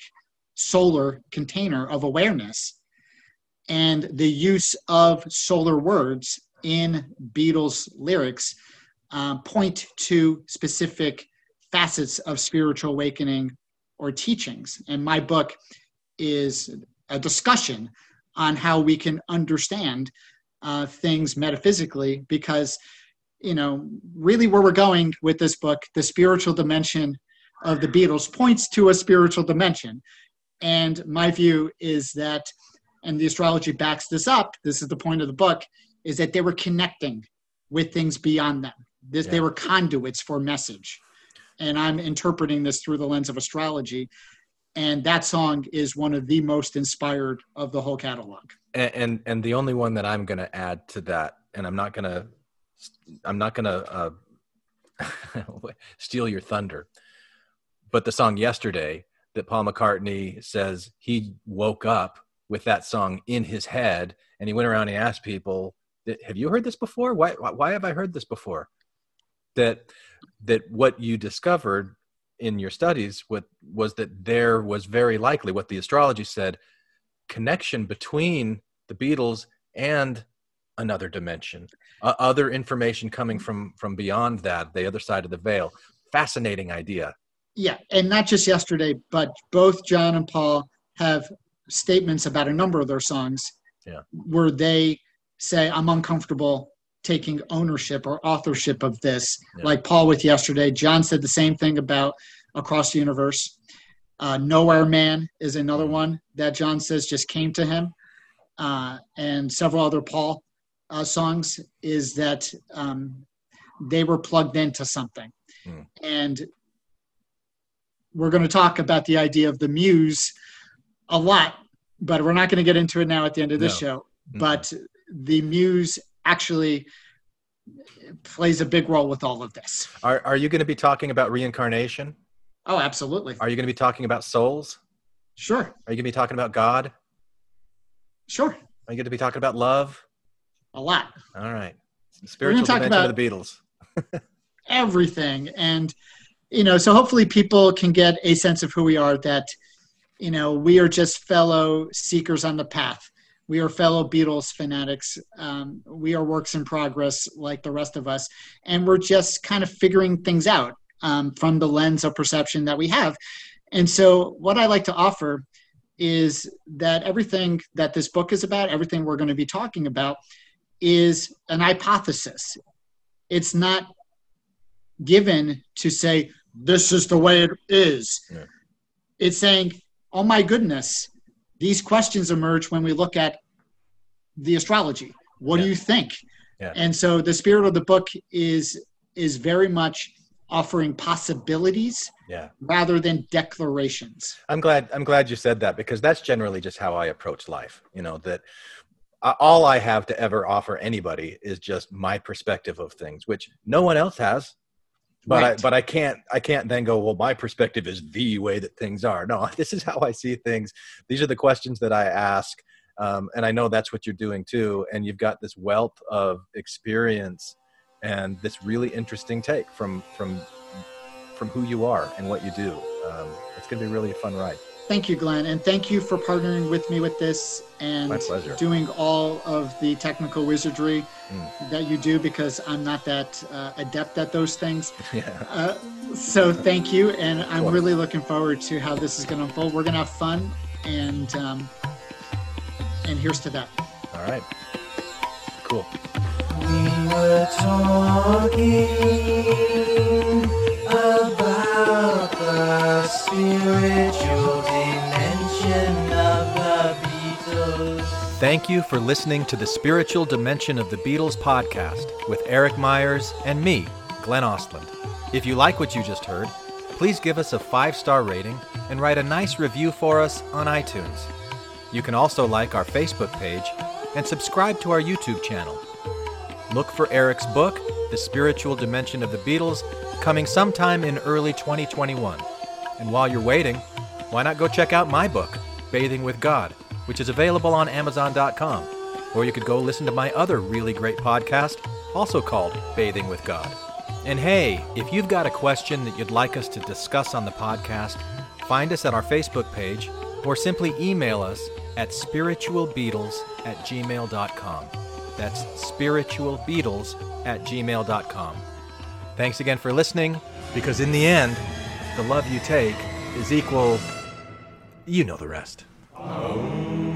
solar container of awareness. And the use of solar words in Beatles lyrics uh, point to specific facets of spiritual awakening or teachings. And my book is a discussion on how we can understand uh, things metaphysically because you know really where we're going with this book the spiritual dimension of the beatles points to a spiritual dimension and my view is that and the astrology backs this up this is the point of the book is that they were connecting with things beyond them. This, they were conduits for message. And i'm interpreting this through the lens of astrology. And that song is one of the most inspired of the whole catalog. And and, and the only one that i'm going to add to that and i'm not going to i'm not going to uh, steal your thunder but the song yesterday that paul mccartney says he woke up with that song in his head and he went around and he asked people have you heard this before why why have i heard this before that that what you discovered in your studies what was that there was very likely what the astrology said connection between the Beatles and another dimension, uh, other information coming from from beyond that, the other side of the veil. Fascinating idea. Yeah and not just yesterday but both john and paul have statements about a number of their songs Yeah. where they say i'm uncomfortable taking ownership or authorship of this Yeah. like paul with yesterday john said the same thing about across the universe uh, nowhere man is another one that john says just came to him uh, and several other paul uh, songs is that um, they were plugged into something Hmm. and we're going to talk about the idea of the muse a lot, but we're not going to get into it now at the end of this No. show. Mm-mm. But the muse actually plays a big role with all of this. Are are you going to be talking about reincarnation? Oh, absolutely. Are you going to be talking about souls? Sure. Are you going to be talking about God? Sure. Are you going to be talking about love? A lot. All right. Spiritual dimension about- of the Beatles. everything and you know so hopefully people can get a sense of who we are that you know we are just fellow seekers on the path. We are fellow beatles fanatics. Um, we are works in progress like the rest of us. And we're just kind of figuring things out um, from the lens of perception that we have. And so what i like to offer is that everything that this book is about everything we're going to be talking about is an hypothesis. It's not given to say this is the way it is. Yeah. It's saying, oh my goodness, these questions emerge when we look at the astrology. What do you think? Yeah. And so the spirit of the book is is very much offering possibilities Yeah. rather than declarations. I'm glad I'm glad you said that because that's generally just how I approach life. You know that all I have to ever offer anybody is just my perspective of things, which no one else has. But I but I can't I can't then go well my perspective is the way that things are. No, this is how I see things. These are the questions that I ask, um, and I know that's what you're doing too. And you've got this wealth of experience and this really interesting take from from from who you are and what you do. Um, it's going to be really a fun ride. Thank you, Glenn, and thank you for partnering with me with this and doing all of the technical wizardry Mm. that you do because I'm not that uh, adept at those things. yeah. Uh, so thank you, and I'm Cool. really looking forward to how this is going to unfold. We're going to have fun, and um, and here's to that. All right. Cool. We were talking Thank you for listening to the Spiritual Dimension of the Beatles podcast with Eric Meyers and me, Glenn Ostlund. If you like what you just heard, please give us a five star rating and write a nice review for us on iTunes. You can also like our Facebook page and subscribe to our YouTube channel. Look for Eric's book, The Spiritual Dimension of the Beatles, coming sometime in early 2021. And while you're waiting, why not go check out my book, Bathing with God, which is available on Amazon.com. Or you could go listen to my other really great podcast, also called Bathing with God. And hey, if you've got a question that you'd like us to discuss on the podcast, find us at our Facebook page or simply email us at spiritualbeatles at gmail.com. That's spiritualbeatles at gmail.com. Thanks again for listening, because in the end, the love you take is equal. You know the rest. Oh.